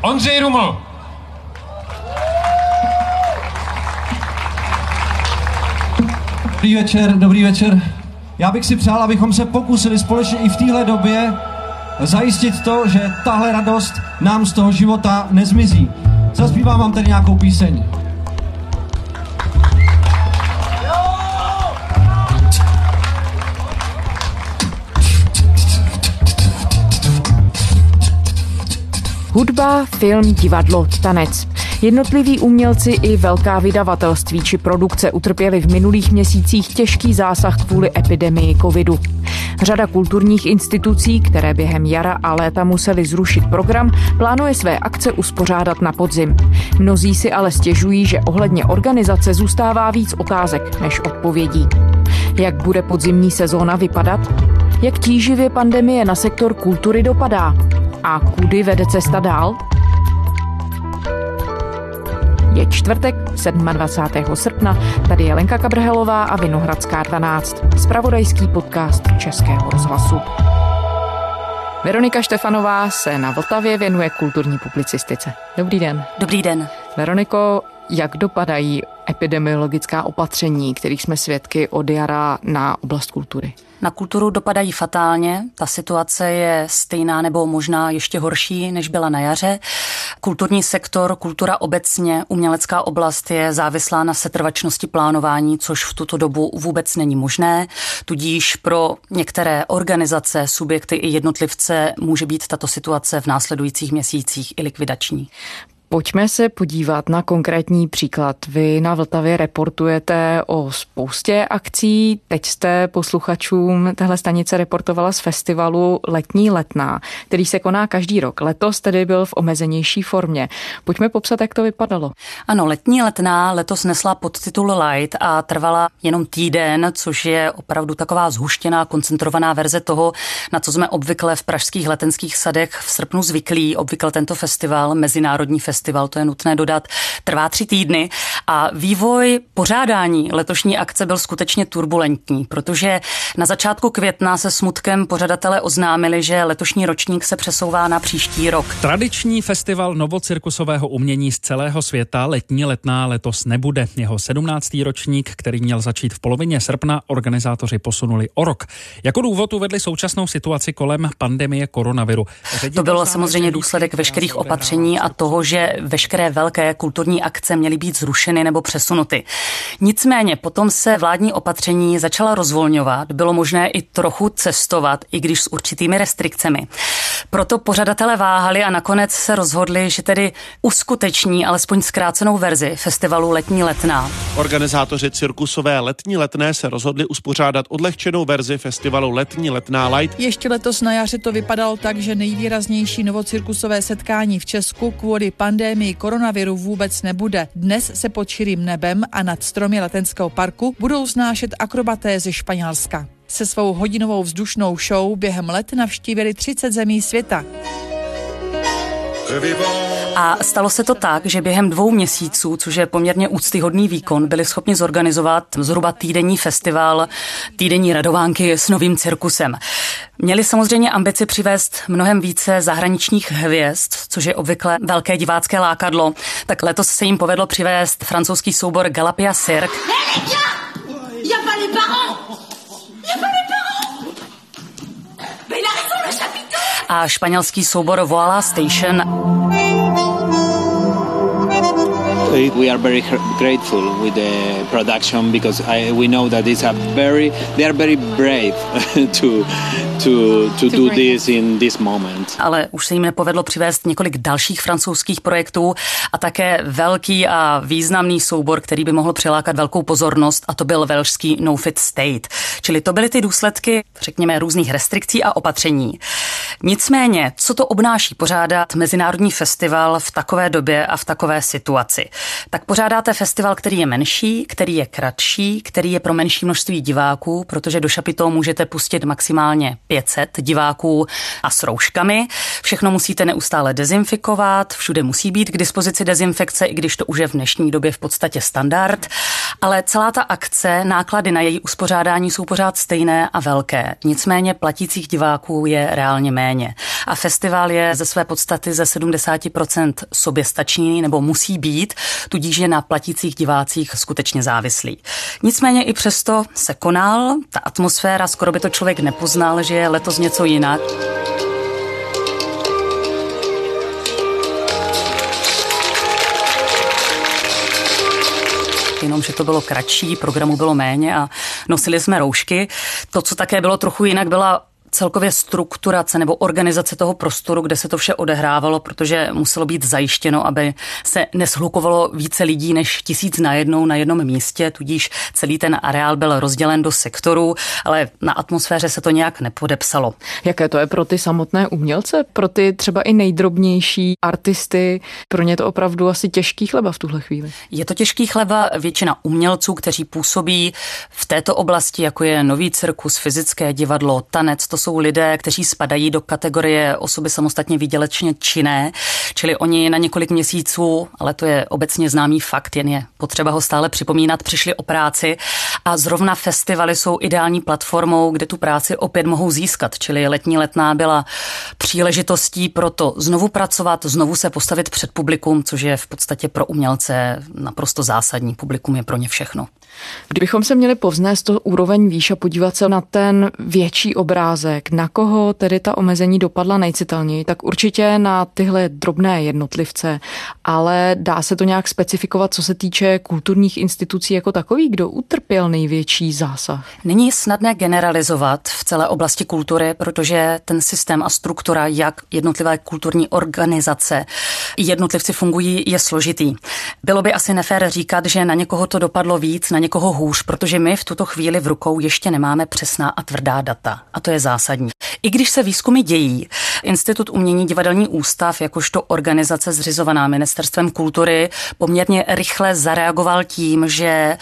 Ondřej Ruml. Dobrý večer, dobrý večer. Já bych si přál, abychom se pokusili společně i v téhle době zajistit to, že tahle radost nám z toho života nezmizí. Zaspívám vám tady nějakou píseň. Hudba, film, divadlo, tanec. Jednotliví umělci i velká vydavatelství či produkce utrpěli v minulých měsících těžký zásah kvůli epidemii covidu. Řada kulturních institucí, které během jara a léta museli zrušit program, plánuje své akce uspořádat na podzim. Mnozí si ale stěžují, že ohledně organizace zůstává víc otázek než odpovědí. Jak bude podzimní sezóna vypadat? Jak tíživě pandemie na sektor kultury dopadá? A kudy vede cesta dál? Je čtvrtek, 27. srpna, tady je Lenka Kabrhelová a Vinohradská 12, spravodajský podcast Českého rozhlasu. Veronika Štefanová se na Vltavě věnuje kulturní publicistice. Dobrý den. Dobrý den. Veroniko, jak dopadají epidemiologická opatření, kterých jsme svědky od jara na oblast kultury? Na kulturu dopadají fatálně. Ta situace je stejná nebo možná ještě horší, než byla na jaře. Kulturní sektor, kultura obecně, umělecká oblast je závislá na setrvačnosti plánování, což v tuto dobu vůbec není možné. Tudíž pro některé organizace, subjekty i jednotlivce může být tato situace v následujících měsících i likvidační. Pojďme se podívat na konkrétní příklad. Vy na Vltavě reportujete o spoustě akcí. Teď jste posluchačům téhle stanice reportovala z festivalu Letní letná, který se koná každý rok. Letos tedy byl v omezenější formě. Pojďme popsat, jak to vypadalo. Ano, Letní letná letos nesla podtitul Light a trvala jenom týden, což je opravdu taková zhuštěná, koncentrovaná verze toho, na co jsme obvykle v pražských letenských sadech v srpnu zvyklí. Obvykle tento festival, mezinárodní festival festival, to je nutné dodat, trvá tři týdny a vývoj pořádání letošní akce byl skutečně turbulentní, protože na začátku května se smutkem pořadatelé oznámili, že letošní ročník se přesouvá na příští rok. Tradiční festival novocirkusového umění z celého světa letní letná letos nebude. Jeho 17. ročník, který měl začít v polovině srpna, organizátoři posunuli o rok. Jako důvod uvedli současnou situaci kolem pandemie koronaviru. To bylo samozřejmě důsledek veškerých opatření a toho, že veškeré velké kulturní akce měly být zrušeny nebo přesunuty. Nicméně potom se vládní opatření začala rozvolňovat, bylo možné i trochu cestovat, i když s určitými restrikcemi. Proto pořadatelé váhali a nakonec se rozhodli, že tedy uskuteční alespoň zkrácenou verzi festivalu Letní letná. Organizátoři cirkusové Letní letné se rozhodli uspořádat odlehčenou verzi festivalu Letní letná Light. Ještě letos na jaře to vypadalo tak, že nejvýraznější novocirkusové setkání v Česku kvůli pandémii koronaviru vůbec nebude. Dnes se pod širým nebem a nad stromy Letenského parku budou znášet akrobaté ze Španělska. Se svou hodinovou vzdušnou show během let navštívili 30 zemí světa. A stalo se to tak, že během dvou měsíců, což je poměrně úctyhodný výkon, byli schopni zorganizovat zhruba týdenní festival, týdenní radovánky s novým cirkusem. Měli samozřejmě ambici přivést mnohem více zahraničních hvězd, což je obvykle velké divácké lákadlo. Tak letos se jim povedlo přivést francouzský soubor Galapia Cirque. A španělský soubor Voila Station. We are very grateful with the production because I, we know that it's a very they are very brave to to, to do this in this moment. Ale už se jim nepovedlo přivést několik dalších francouzských projektů a také velký a významný soubor, který by mohl přilákat velkou pozornost a to byl velšský No Fit State. Čili to byly ty důsledky, řekněme, různých restrikcí a opatření. Nicméně, co to obnáší pořádat mezinárodní festival v takové době a v takové situaci? Tak pořádáte festival, který je menší, který je kratší, který je pro menší množství diváků, protože do šapitou můžete pustit maximálně 500 diváků a s rouškami. Všechno musíte neustále dezinfikovat, všude musí být k dispozici dezinfekce, i když to už je v dnešní době v podstatě standard. Ale celá ta akce, náklady na její uspořádání jsou pořád stejné a velké. Nicméně platících diváků je reálně méně. A festival je ze své podstaty ze 70% soběstačný nebo musí být, tudíž je na platících divácích skutečně závislý. Nicméně i přesto se konal, ta atmosféra, skoro by to člověk nepoznal, že je letos něco jinak. jenom že to bylo kratší, programu bylo méně a nosili jsme roušky. To, co také bylo trochu jinak, byla celkově strukturace nebo organizace toho prostoru, kde se to vše odehrávalo, protože muselo být zajištěno, aby se neshlukovalo více lidí než tisíc najednou na jednom místě, tudíž celý ten areál byl rozdělen do sektorů, ale na atmosféře se to nějak nepodepsalo. Jaké to je pro ty samotné umělce, pro ty třeba i nejdrobnější artisty? Pro ně to opravdu asi těžký chleba v tuhle chvíli. Je to těžký chleba. Většina umělců, kteří působí v této oblasti, jako je nový cirkus, fyzické divadlo, tanec, to jsou lidé, kteří spadají do kategorie osoby samostatně výdělečně činné, čili oni na několik měsíců, ale to je obecně známý fakt, jen je potřeba ho stále připomínat, přišli o práci a zrovna festivaly jsou ideální platformou, kde tu práci opět mohou získat, čili letní letná byla příležitostí pro to znovu pracovat, znovu se postavit před publikum, což je v podstatě pro umělce naprosto zásadní. Publikum je pro ně všechno. Kdybychom se měli povznést to úroveň výš a podívat se na ten větší obrázek, na koho tedy ta omezení dopadla nejcitelněji, tak určitě na tyhle drobné jednotlivce, ale dá se to nějak specifikovat, co se týče kulturních institucí jako takový, kdo utrpěl největší zásah? Není snadné generalizovat v celé oblasti kultury, protože ten systém a struktura, jak jednotlivé kulturní organizace jednotlivci fungují, je složitý. Bylo by asi nefér říkat, že na někoho to dopadlo víc, na někoho hůř, protože my v tuto chvíli v rukou ještě nemáme přesná a tvrdá data. A to je zásadní. I když se výzkumy dějí, Institut umění Divadelní ústav, jakožto organizace zřizovaná Ministerstvem kultury, poměrně rychle zareagoval tím, že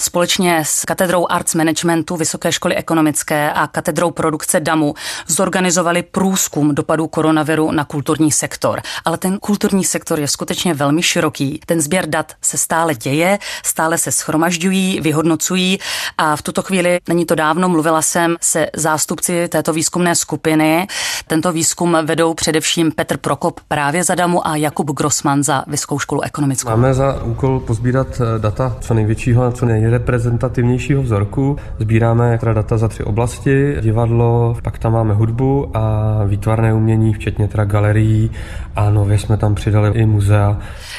společně s katedrou Arts Managementu Vysoké školy ekonomické a katedrou produkce DAMu zorganizovali průzkum dopadů koronaviru na kulturní sektor. Ale ten kulturní sektor je skutečně velmi široký. Ten sběr dat se stále děje, stále se schromažďují, vyhodnocují a v tuto chvíli, není to dávno, mluvila jsem se zástupci této výzkumné skupiny. Tento výzkum vedou především Petr Prokop právě za DAMu a Jakub Grossman za Vysokou školu ekonomickou. Máme za úkol pozbírat eh, data co největšího a co nej nejreprezentativnějšího vzorku. Sbíráme teda data za tři oblasti, divadlo, pak tam máme hudbu a výtvarné umění, včetně teda galerií a nově jsme tam přidali i muzea.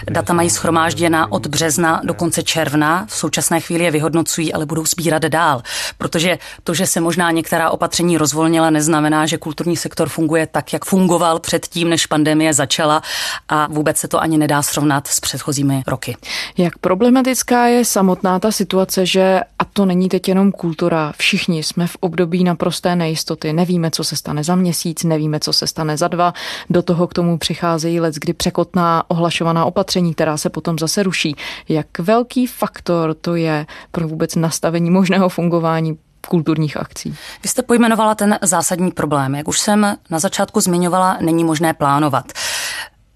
Data mají schromážděna od března do konce června. V současné chvíli je vyhodnocují, ale budou sbírat dál. Protože to, že se možná některá opatření rozvolnila, neznamená, že kulturní sektor funguje tak, jak fungoval předtím, než pandemie začala a vůbec se to ani nedá srovnat s předchozími roky. Jak problematická je samotná ta situace, že, a to není teď jenom kultura, všichni jsme v období naprosté nejistoty. Nevíme, co se stane za měsíc, nevíme, co se stane za dva. Do toho k tomu přicházejí let, kdy překotná ohlašovaná opatření, která se potom zase ruší. Jak velký faktor to je pro vůbec nastavení možného fungování kulturních akcí. Vy jste pojmenovala ten zásadní problém. Jak už jsem na začátku zmiňovala, není možné plánovat.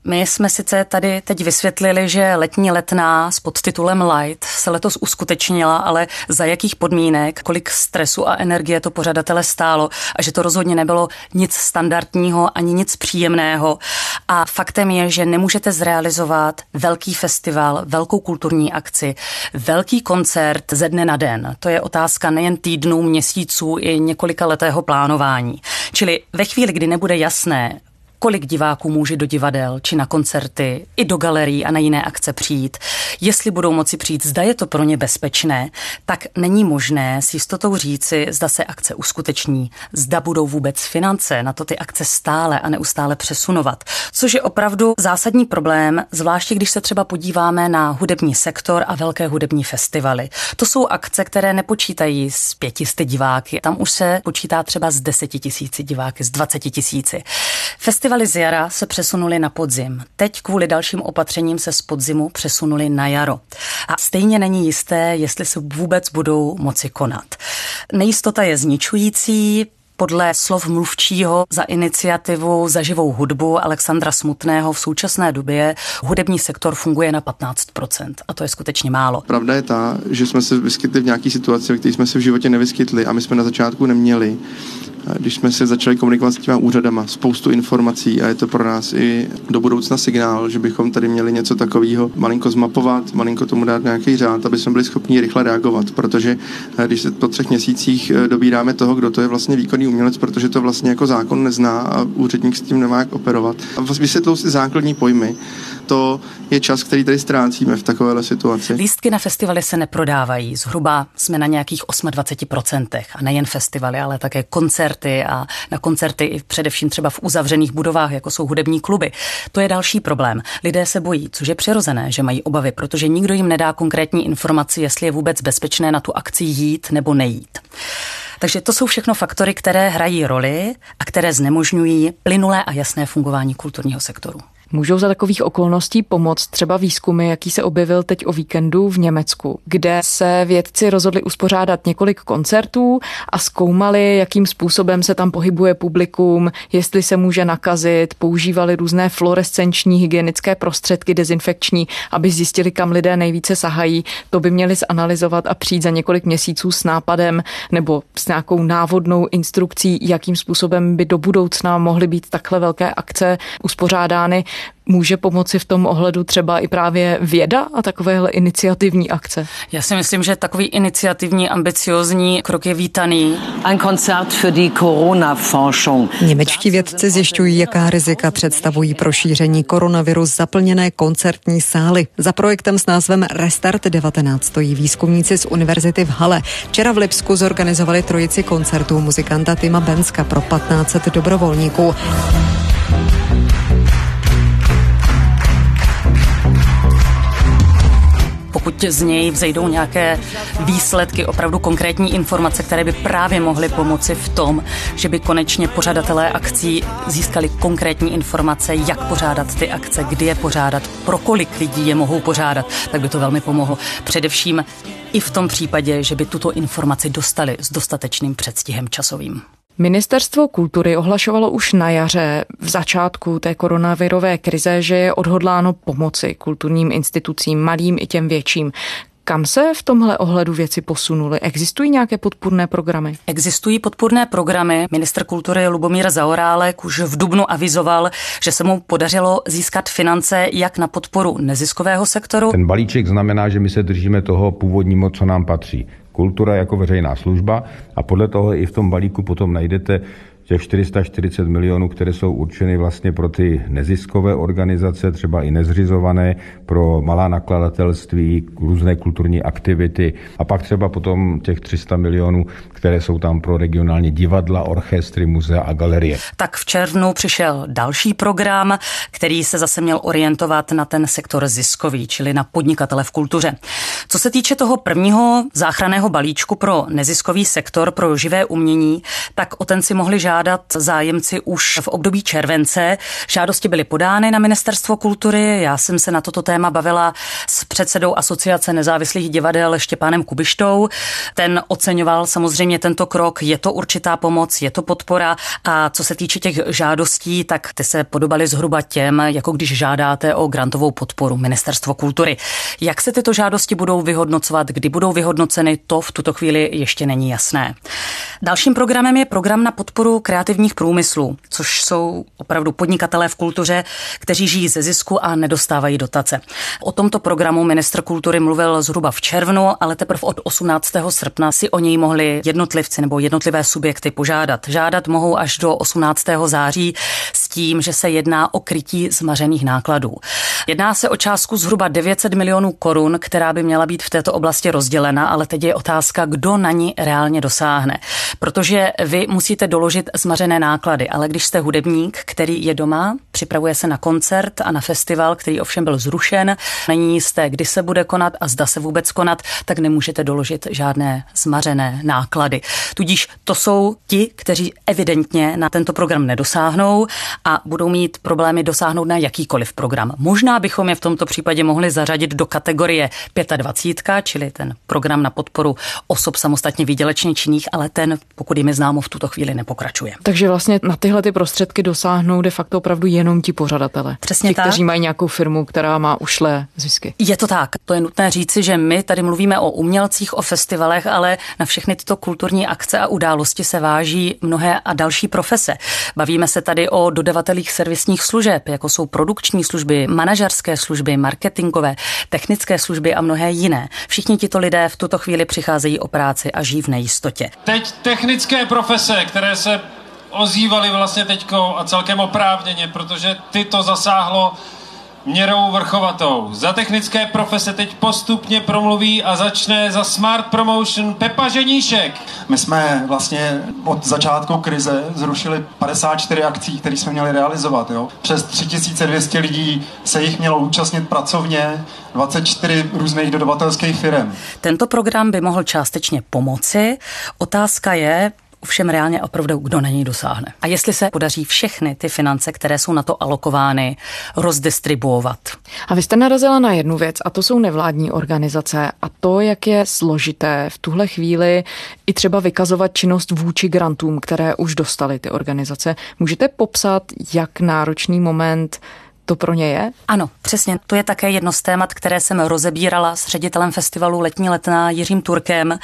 My jsme sice tady teď vysvětlili, že letní letná s podtitulem Light se letos uskutečnila, ale za jakých podmínek, kolik stresu a energie to pořadatele stálo a že to rozhodně nebylo nic standardního ani nic příjemného. A faktem je, že nemůžete zrealizovat velký festival, velkou kulturní akci, velký koncert ze dne na den. To je otázka nejen týdnů, měsíců i několika letého plánování. Čili ve chvíli, kdy nebude jasné, kolik diváků může do divadel či na koncerty, i do galerií a na jiné akce přijít, jestli budou moci přijít, zda je to pro ně bezpečné, tak není možné s jistotou říci, zda se akce uskuteční, zda budou vůbec finance na to ty akce stále a neustále přesunovat. Což je opravdu zásadní problém, zvláště když se třeba podíváme na hudební sektor a velké hudební festivaly. To jsou akce, které nepočítají s pětisty diváky, tam už se počítá třeba z deseti tisíci diváky, z dvaceti tisíci. Festival Festivaly z jara se přesunuly na podzim. Teď kvůli dalším opatřením se z podzimu přesunuli na jaro. A stejně není jisté, jestli se vůbec budou moci konat. Nejistota je zničující, Podle slov mluvčího za iniciativu za živou hudbu Alexandra Smutného v současné době hudební sektor funguje na 15%. A to je skutečně málo. Pravda je ta, že jsme se vyskytli v nějaké situaci, v které jsme se v životě nevyskytli a my jsme na začátku neměli když jsme se začali komunikovat s těma úřadama, spoustu informací a je to pro nás i do budoucna signál, že bychom tady měli něco takového malinko zmapovat, malinko tomu dát nějaký řád, aby jsme byli schopni rychle reagovat, protože eh, když se po třech měsících eh, dobíráme toho, kdo to je vlastně výkonný umělec, protože to vlastně jako zákon nezná a úředník s tím nemá jak operovat. A vysvětlou si základní pojmy. To je čas, který tady ztrácíme v takovéhle situaci. Lístky na festivaly se neprodávají. Zhruba jsme na nějakých 28%. A nejen festivaly, ale také koncerty a na koncerty i především třeba v uzavřených budovách, jako jsou hudební kluby. To je další problém. Lidé se bojí, což je přirozené, že mají obavy, protože nikdo jim nedá konkrétní informaci, jestli je vůbec bezpečné na tu akci jít nebo nejít. Takže to jsou všechno faktory, které hrají roli a které znemožňují plynulé a jasné fungování kulturního sektoru. Můžou za takových okolností pomoct třeba výzkumy, jaký se objevil teď o víkendu v Německu, kde se vědci rozhodli uspořádat několik koncertů a zkoumali, jakým způsobem se tam pohybuje publikum, jestli se může nakazit, používali různé fluorescenční hygienické prostředky dezinfekční, aby zjistili, kam lidé nejvíce sahají. To by měli zanalizovat a přijít za několik měsíců s nápadem nebo s nějakou návodnou instrukcí, jakým způsobem by do budoucna mohly být takhle velké akce uspořádány. Může pomoci v tom ohledu třeba i právě věda a takovéhle iniciativní akce? Já si myslím, že takový iniciativní, ambiciozní krok je vítaný. Ein Konzert für die Corona-Forschung. Němečtí vědci zjišťují, jaká rizika představují pro šíření koronaviru zaplněné koncertní sály. Za projektem s názvem Restart 19 stojí výzkumníci z univerzity v Hale. Včera v Lipsku zorganizovali trojici koncertů muzikanta Tima Benska pro 1500 dobrovolníků. Pokud z něj vzejdou nějaké výsledky, opravdu konkrétní informace, které by právě mohly pomoci v tom, že by konečně pořadatelé akcí získali konkrétní informace, jak pořádat ty akce, kdy je pořádat, pro kolik lidí je mohou pořádat, tak by to velmi pomohlo. Především i v tom případě, že by tuto informaci dostali s dostatečným předstihem časovým. Ministerstvo kultury ohlašovalo už na jaře v začátku té koronavirové krize, že je odhodláno pomoci kulturním institucím, malým i těm větším. Kam se v tomhle ohledu věci posunuly? Existují nějaké podpůrné programy? Existují podpůrné programy. Minister kultury Lubomír Zaorálek už v Dubnu avizoval, že se mu podařilo získat finance jak na podporu neziskového sektoru. Ten balíček znamená, že my se držíme toho původního, co nám patří kultura jako veřejná služba a podle toho i v tom balíku potom najdete těch 440 milionů, které jsou určeny vlastně pro ty neziskové organizace, třeba i nezřizované, pro malá nakladatelství, různé kulturní aktivity a pak třeba potom těch 300 milionů, které jsou tam pro regionální divadla, orchestry, muzea a galerie. Tak v červnu přišel další program, který se zase měl orientovat na ten sektor ziskový, čili na podnikatele v kultuře. Co se týče toho prvního záchranného balíčku pro neziskový sektor, pro živé umění, tak o ten si mohli žádat žádat zájemci už v období července. Žádosti byly podány na Ministerstvo kultury. Já jsem se na toto téma bavila s předsedou Asociace nezávislých divadel Štěpánem Kubištou. Ten oceňoval samozřejmě tento krok. Je to určitá pomoc, je to podpora. A co se týče těch žádostí, tak ty se podobaly zhruba těm, jako když žádáte o grantovou podporu Ministerstvo kultury. Jak se tyto žádosti budou vyhodnocovat, kdy budou vyhodnoceny, to v tuto chvíli ještě není jasné. Dalším programem je program na podporu kreativních průmyslů, což jsou opravdu podnikatelé v kultuře, kteří žijí ze zisku a nedostávají dotace. O tomto programu ministr kultury mluvil zhruba v červnu, ale teprve od 18. srpna si o něj mohli jednotlivci nebo jednotlivé subjekty požádat. Žádat mohou až do 18. září s tím, že se jedná o krytí zmařených nákladů. Jedná se o částku zhruba 900 milionů korun, která by měla být v této oblasti rozdělena, ale teď je otázka, kdo na ní reálně dosáhne. Protože vy musíte doložit zmařené náklady, ale když jste hudebník, který je doma Připravuje se na koncert a na festival, který ovšem byl zrušen. Není jisté, kdy se bude konat a zda se vůbec konat, tak nemůžete doložit žádné zmařené náklady. Tudíž to jsou ti, kteří evidentně na tento program nedosáhnou a budou mít problémy dosáhnout na jakýkoliv program. Možná bychom je v tomto případě mohli zařadit do kategorie 25, čili ten program na podporu osob samostatně výdělečně činných, ale ten, pokud jim je známo, v tuto chvíli nepokračuje. Takže vlastně na tyhle ty prostředky dosáhnou de facto opravdu jenom ti pořadatele. Přesně ti, tak. kteří mají nějakou firmu, která má ušlé zisky. Je to tak. To je nutné říci, že my tady mluvíme o umělcích, o festivalech, ale na všechny tyto kulturní akce a události se váží mnohé a další profese. Bavíme se tady o dodavatelích servisních služeb, jako jsou produkční služby, manažerské služby, marketingové, technické služby a mnohé jiné. Všichni tito lidé v tuto chvíli přicházejí o práci a žijí v nejistotě. Teď technické profese, které se ozývaly vlastně teďko a celkem oprávněně, protože ty to zasáhlo měrou vrchovatou. Za technické profese teď postupně promluví a začne za Smart Promotion Pepa Ženíšek. My jsme vlastně od začátku krize zrušili 54 akcí, které jsme měli realizovat. Jo? Přes 3200 lidí se jich mělo účastnit pracovně, 24 různých dodavatelských firm. Tento program by mohl částečně pomoci. Otázka je, ovšem reálně opravdu kdo na něj dosáhne. A jestli se podaří všechny ty finance, které jsou na to alokovány, rozdistribuovat. A vy jste narazila na jednu věc, a to jsou nevládní organizace. A to, jak je složité v tuhle chvíli i třeba vykazovat činnost vůči grantům, které už dostaly ty organizace. Můžete popsat, jak náročný moment to pro ně je? Ano, přesně. To je také jedno z témat, které jsem rozebírala s ředitelem festivalu Letní letná Jiřím Turkem.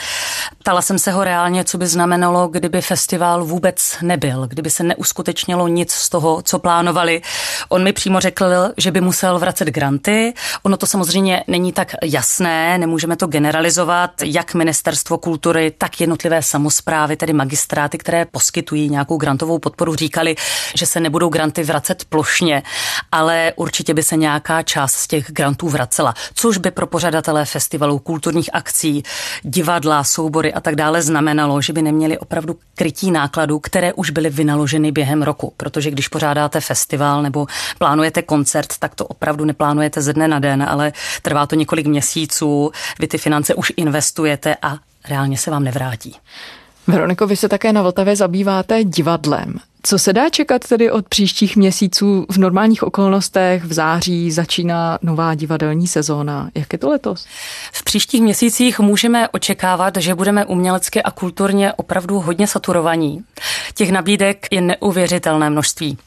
Ptala jsem se ho reálně, co by znamenalo, kdyby festival vůbec nebyl, kdyby se neuskutečnilo nic z toho, co plánovali. On mi přímo řekl, že by musel vracet granty. Ono to samozřejmě není tak jasné, nemůžeme to generalizovat, jak ministerstvo kultury, tak jednotlivé samozprávy, tedy magistráty, které poskytují nějakou grantovou podporu, říkali, že se nebudou granty vracet plošně, ale ale určitě by se nějaká část z těch grantů vracela, což by pro pořadatele festivalů, kulturních akcí, divadla, soubory a tak dále znamenalo, že by neměli opravdu krytí nákladů, které už byly vynaloženy během roku. Protože když pořádáte festival nebo plánujete koncert, tak to opravdu neplánujete ze dne na den, ale trvá to několik měsíců, vy ty finance už investujete a reálně se vám nevrátí. Veroniko, vy se také na Vltavě zabýváte divadlem. Co se dá čekat tedy od příštích měsíců v normálních okolnostech? V září začíná nová divadelní sezóna. Jak je to letos? V příštích měsících můžeme očekávat, že budeme umělecky a kulturně opravdu hodně saturovaní. Těch nabídek je neuvěřitelné množství.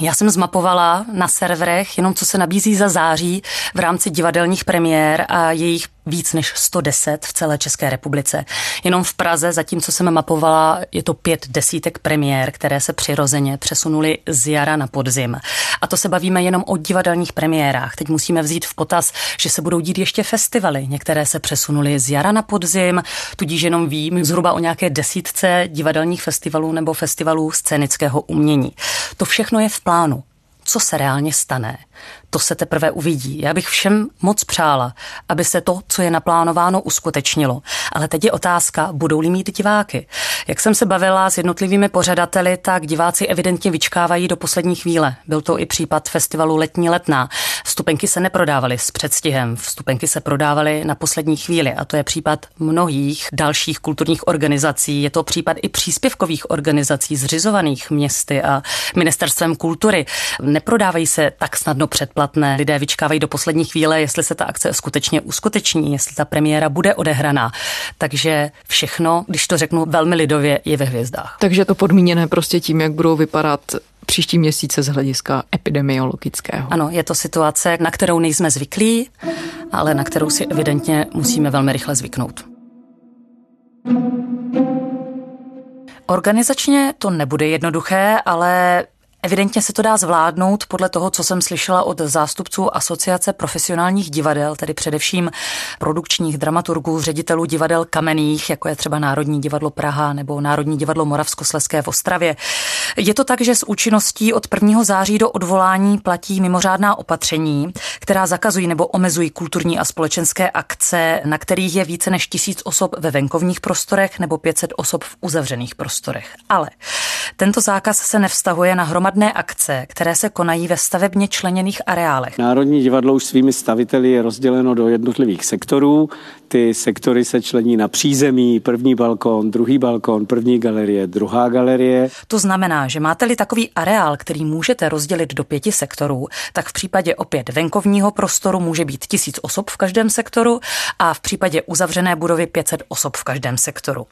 Já jsem zmapovala na serverech jenom, co se nabízí za září v rámci divadelních premiér a jejich víc než 110 v celé České republice. Jenom v Praze, zatímco jsem mapovala, je to pět desítek premiér, které se přirozeně přesunuly z jara na podzim. A to se bavíme jenom o divadelních premiérách. Teď musíme vzít v potaz, že se budou dít ještě festivaly. Některé se přesunuly z jara na podzim, tudíž jenom vím zhruba o nějaké desítce divadelních festivalů nebo festivalů scénického umění. To všechno je v plánu co se reálně stane, to se teprve uvidí. Já bych všem moc přála, aby se to, co je naplánováno, uskutečnilo. Ale teď je otázka, budou-li mít diváky. Jak jsem se bavila s jednotlivými pořadateli, tak diváci evidentně vyčkávají do poslední chvíle. Byl to i případ festivalu Letní letná. Vstupenky se neprodávaly s předstihem, vstupenky se prodávaly na poslední chvíli a to je případ mnohých dalších kulturních organizací. Je to případ i příspěvkových organizací zřizovaných městy a ministerstvem kultury. Neprodávají se tak snadno předplatné. Lidé vyčkávají do poslední chvíle, jestli se ta akce skutečně uskuteční, jestli ta premiéra bude odehraná. Takže všechno, když to řeknu velmi lidově, je ve hvězdách. Takže to podmíněné prostě tím, jak budou vypadat příští měsíce z hlediska epidemiologického. Ano, je to situace, na kterou nejsme zvyklí, ale na kterou si evidentně musíme velmi rychle zvyknout. Organizačně to nebude jednoduché, ale Evidentně se to dá zvládnout podle toho, co jsem slyšela od zástupců Asociace profesionálních divadel, tedy především produkčních dramaturgů, ředitelů divadel kamenných, jako je třeba Národní divadlo Praha nebo Národní divadlo Moravskoslezské v Ostravě. Je to tak, že s účinností od 1. září do odvolání platí mimořádná opatření, která zakazují nebo omezují kulturní a společenské akce, na kterých je více než tisíc osob ve venkovních prostorech nebo 500 osob v uzavřených prostorech. Ale tento zákaz se nevztahuje na hromadné akce, které se konají ve stavebně členěných areálech. Národní divadlo už svými staviteli je rozděleno do jednotlivých sektorů. Ty sektory se člení na přízemí, první balkon, druhý balkon, první galerie, druhá galerie. To znamená, že máte-li takový areál, který můžete rozdělit do pěti sektorů, tak v případě opět venkovního prostoru může být tisíc osob v každém sektoru a v případě uzavřené budovy 500 osob v každém sektoru.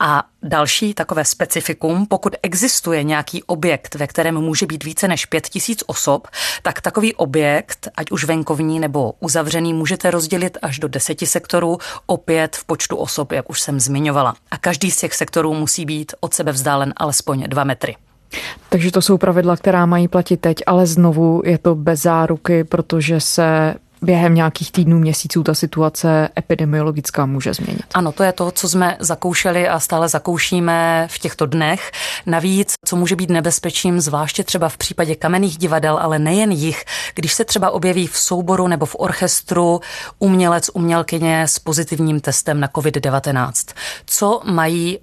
A další takové specifikum, pokud existuje nějaký objekt, ve kterém může být více než 5000 osob, tak takový objekt, ať už venkovní nebo uzavřený, můžete rozdělit až do deseti sektorů, opět v počtu osob, jak už jsem zmiňovala. A každý z těch sektorů musí být od sebe vzdálen alespoň dva metry. Takže to jsou pravidla, která mají platit teď, ale znovu je to bez záruky, protože se během nějakých týdnů, měsíců ta situace epidemiologická může změnit. Ano, to je to, co jsme zakoušeli a stále zakoušíme v těchto dnech. Navíc, co může být nebezpečím, zvláště třeba v případě kamenných divadel, ale nejen jich, když se třeba objeví v souboru nebo v orchestru umělec, umělkyně s pozitivním testem na COVID-19. Co mají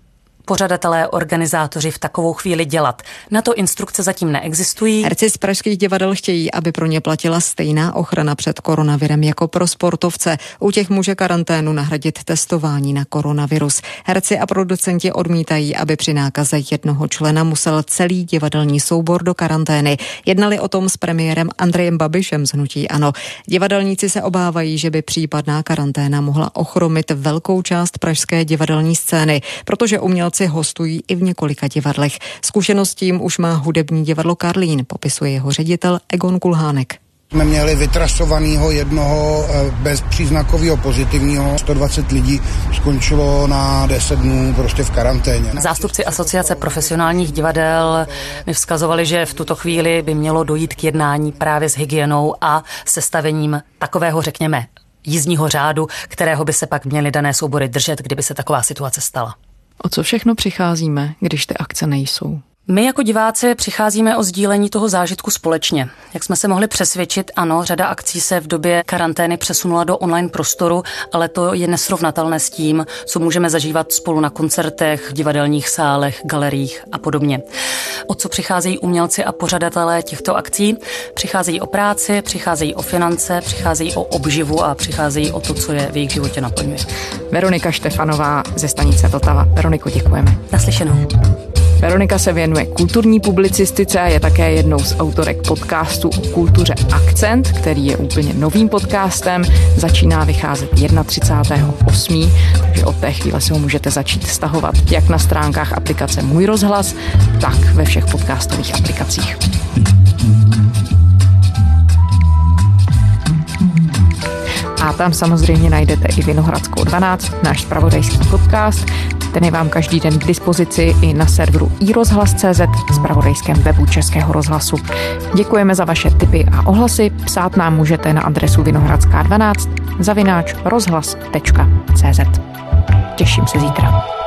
pořadatelé, organizátoři v takovou chvíli dělat. Na to instrukce zatím neexistují. Herci z pražských divadel chtějí, aby pro ně platila stejná ochrana před koronavirem jako pro sportovce. U těch může karanténu nahradit testování na koronavirus. Herci a producenti odmítají, aby při nákaze jednoho člena musel celý divadelní soubor do karantény. Jednali o tom s premiérem Andrejem Babišem z Hnutí Ano. Divadelníci se obávají, že by případná karanténa mohla ochromit velkou část pražské divadelní scény, protože uměl umělci hostují i v několika divadlech. Zkušenost tím už má hudební divadlo Karlín, popisuje jeho ředitel Egon Kulhánek jsme měli vytrasovaného jednoho eh, bezpříznakového pozitivního. 120 lidí skončilo na 10 dnů prostě v karanténě. Zástupci asociace profesionálních divadel mi vzkazovali, že v tuto chvíli by mělo dojít k jednání právě s hygienou a sestavením takového, řekněme, jízdního řádu, kterého by se pak měly dané soubory držet, kdyby se taková situace stala. O co všechno přicházíme, když ty akce nejsou? My jako diváci přicházíme o sdílení toho zážitku společně. Jak jsme se mohli přesvědčit, ano, řada akcí se v době karantény přesunula do online prostoru, ale to je nesrovnatelné s tím, co můžeme zažívat spolu na koncertech, v divadelních sálech, galeriích a podobně. O co přicházejí umělci a pořadatelé těchto akcí? Přicházejí o práci, přicházejí o finance, přicházejí o obživu a přicházejí o to, co je v jejich životě naplňuje. Veronika Štefanová ze stanice Vltava. Veroniko, děkujeme. Naslyšenou. Veronika se věnuje kulturní publicistice a je také jednou z autorek podcastu o kultuře Akcent, který je úplně novým podcastem. Začíná vycházet 31.8., takže od té chvíle si ho můžete začít stahovat jak na stránkách aplikace Můj rozhlas, tak ve všech podcastových aplikacích. A tam samozřejmě najdete i Vinohradskou 12, náš spravodajský podcast. Ten je vám každý den k dispozici i na serveru iRozhlas.cz, spravodajském webu Českého rozhlasu. Děkujeme za vaše tipy a ohlasy. Psát nám můžete na adresu vinohradská12 zavináč rozhlas.cz. Těším se zítra.